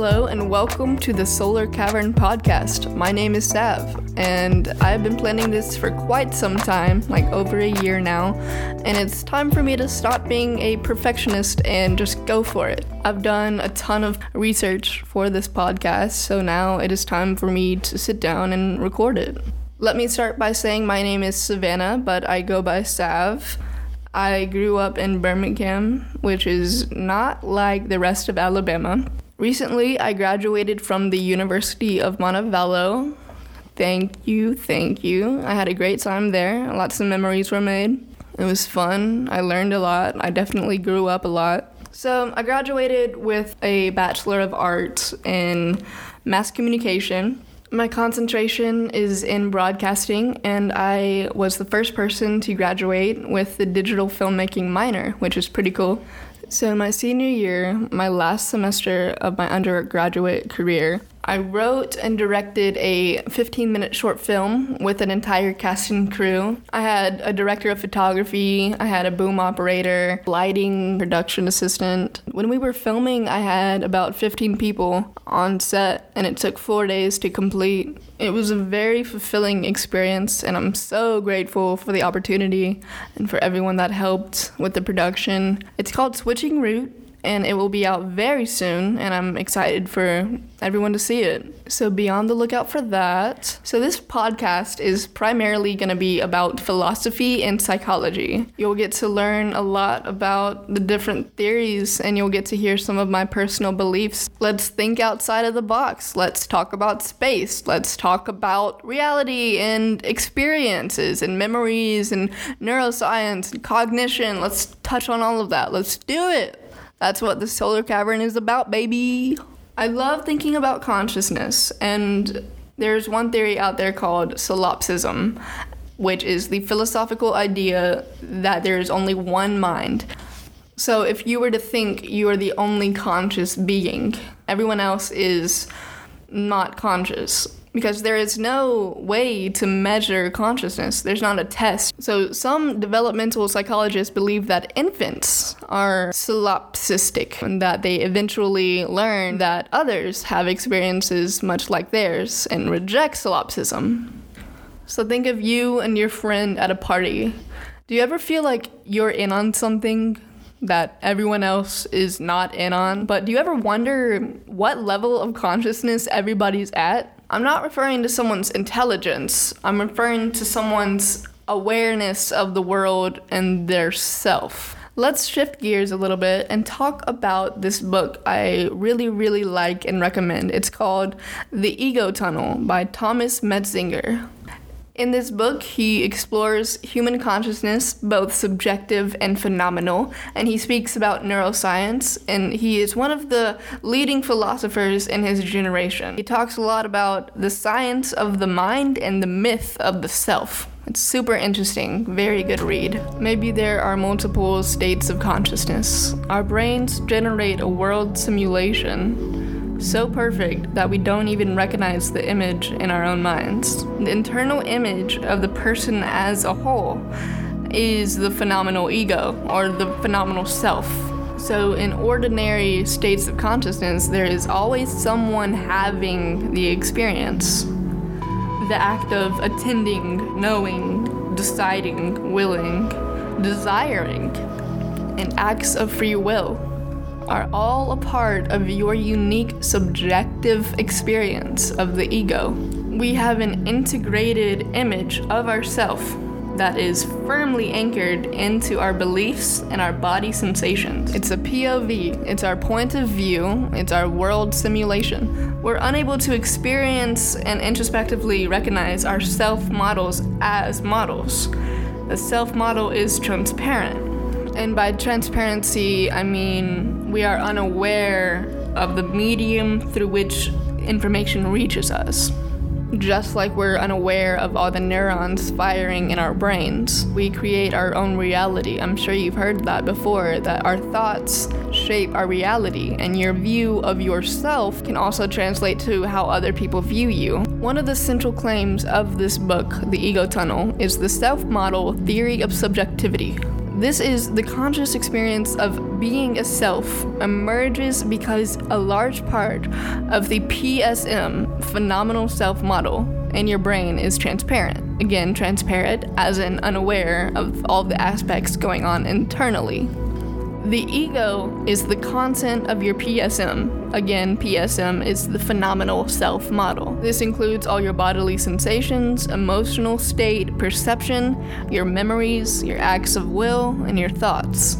Hello, and welcome to the Solar Cavern podcast. My name is Sav, and I've been planning this for quite some time, like over a year now, and it's time for me to stop being a perfectionist and just go for it. I've done a ton of research for this podcast, so now it is time for me to sit down and record it. Let me start by saying my name is Savannah, but I go by Sav. I grew up in Birmingham, which is not like the rest of Alabama. Recently, I graduated from the University of Montevallo. Thank you, thank you. I had a great time there. Lots of memories were made. It was fun. I learned a lot. I definitely grew up a lot. So, I graduated with a Bachelor of Arts in Mass Communication. My concentration is in broadcasting, and I was the first person to graduate with the digital filmmaking minor, which is pretty cool. So, in my senior year, my last semester of my undergraduate career, I wrote and directed a 15 minute short film with an entire cast and crew. I had a director of photography, I had a boom operator, lighting, production assistant. When we were filming, I had about 15 people on set, and it took four days to complete. It was a very fulfilling experience, and I'm so grateful for the opportunity and for everyone that helped with the production. It's called Route and it will be out very soon and i'm excited for everyone to see it. So be on the lookout for that. So this podcast is primarily going to be about philosophy and psychology. You'll get to learn a lot about the different theories and you'll get to hear some of my personal beliefs. Let's think outside of the box. Let's talk about space. Let's talk about reality and experiences and memories and neuroscience and cognition. Let's touch on all of that. Let's do it that's what the solar cavern is about, baby. I love thinking about consciousness, and there's one theory out there called solipsism, which is the philosophical idea that there is only one mind. So if you were to think you are the only conscious being, everyone else is not conscious because there is no way to measure consciousness. There's not a test. So, some developmental psychologists believe that infants are solipsistic and that they eventually learn that others have experiences much like theirs and reject solipsism. So, think of you and your friend at a party. Do you ever feel like you're in on something that everyone else is not in on? But do you ever wonder what level of consciousness everybody's at? I'm not referring to someone's intelligence, I'm referring to someone's awareness of the world and their self. Let's shift gears a little bit and talk about this book I really, really like and recommend. It's called The Ego Tunnel by Thomas Metzinger. In this book, he explores human consciousness, both subjective and phenomenal, and he speaks about neuroscience, and he is one of the leading philosophers in his generation. He talks a lot about the science of the mind and the myth of the self. It's super interesting, very good read. Maybe there are multiple states of consciousness. Our brains generate a world simulation so perfect that we don't even recognize the image in our own minds. The internal image of the person as a whole is the phenomenal ego or the phenomenal self. So, in ordinary states of consciousness, there is always someone having the experience. The act of attending, knowing, deciding, willing, desiring, and acts of free will are all a part of your unique subjective experience of the ego. We have an integrated image of ourself that is firmly anchored into our beliefs and our body sensations. It's a POV, it's our point of view, it's our world simulation. We're unable to experience and introspectively recognize our self models as models. The self model is transparent. And by transparency, I mean we are unaware of the medium through which information reaches us. Just like we're unaware of all the neurons firing in our brains, we create our own reality. I'm sure you've heard that before that our thoughts shape our reality, and your view of yourself can also translate to how other people view you. One of the central claims of this book, The Ego Tunnel, is the self model theory of subjectivity This is the conscious experience of being a self emerges because a large part of the PSM, phenomenal self model, in your brain is transparent. Again, transparent as in unaware of all the aspects going on internally. The ego is the content of your PSM. Again, PSM is the phenomenal self model. This includes all your bodily sensations, emotional state, perception, your memories, your acts of will, and your thoughts.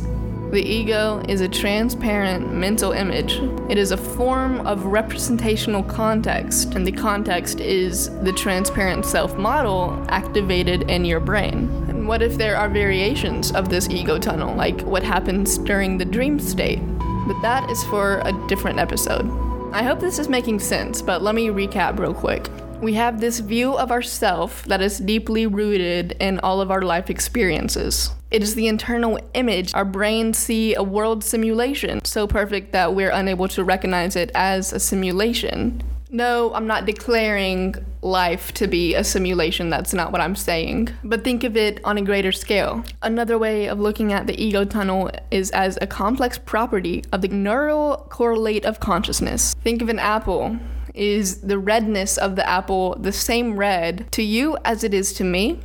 The ego is a transparent mental image. It is a form of representational context, and the context is the transparent self model activated in your brain what if there are variations of this ego tunnel, like what happens during the dream state? But that is for a different episode. I hope this is making sense, but let me recap real quick. We have this view of ourself that is deeply rooted in all of our life experiences. It is the internal image. Our brains see a world simulation so perfect that we're unable to recognize it as a simulation. No, I'm not declaring life to be a simulation. That's not what I'm saying. But think of it on a greater scale. Another way of looking at the ego tunnel is as a complex property of the neural correlate of consciousness. Think of an apple. Is the redness of the apple the same red to you as it is to me?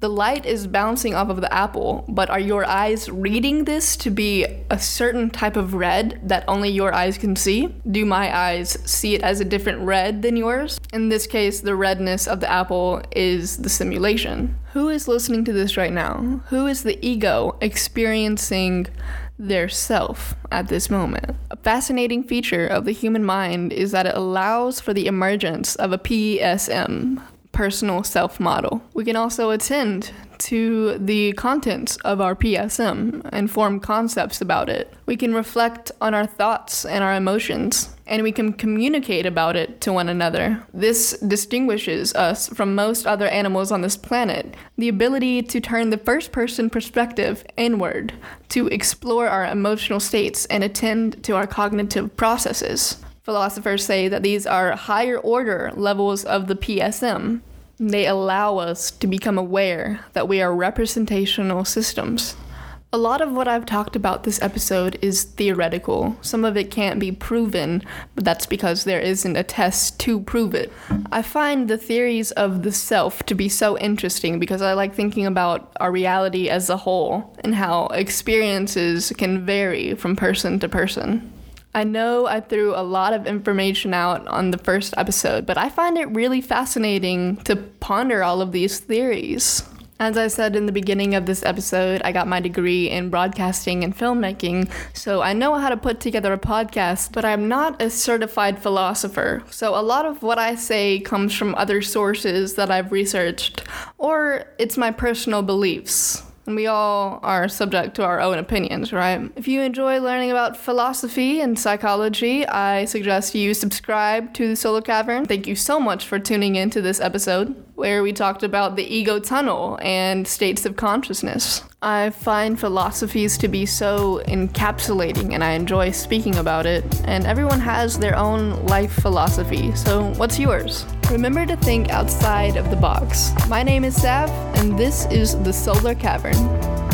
The light is bouncing off of the apple, but are your eyes reading this to be a certain type of red that only your eyes can see? Do my eyes see it as a different red than yours? In this case, the redness of the apple is the simulation. Who is listening to this right now? Who is the ego experiencing their self at this moment. A fascinating feature of the human mind is that it allows for the emergence of a PSM, personal self model. We can also attend to the contents of our PSM and form concepts about it. We can reflect on our thoughts and our emotions, and we can communicate about it to one another. This distinguishes us from most other animals on this planet the ability to turn the first person perspective inward, to explore our emotional states and attend to our cognitive processes. Philosophers say that these are higher order levels of the PSM. They allow us to become aware that we are representational systems. A lot of what I've talked about this episode is theoretical. Some of it can't be proven, but that's because there isn't a test to prove it. I find the theories of the self to be so interesting because I like thinking about our reality as a whole and how experiences can vary from person to person. I know I threw a lot of information out on the first episode, but I find it really fascinating to ponder all of these theories. As I said in the beginning of this episode, I got my degree in broadcasting and filmmaking, so I know how to put together a podcast, but I'm not a certified philosopher. So a lot of what I say comes from other sources that I've researched, or it's my personal beliefs and we all are subject to our own opinions, right? If you enjoy learning about philosophy and psychology, I suggest you subscribe to the Solar Cavern. Thank you so much for tuning in to this episode where we talked about the ego tunnel and states of consciousness. I find philosophies to be so encapsulating and I enjoy speaking about it, and everyone has their own life philosophy. So, what's yours? Remember to think outside of the box. My name is Sav, and this is the Solar Cavern.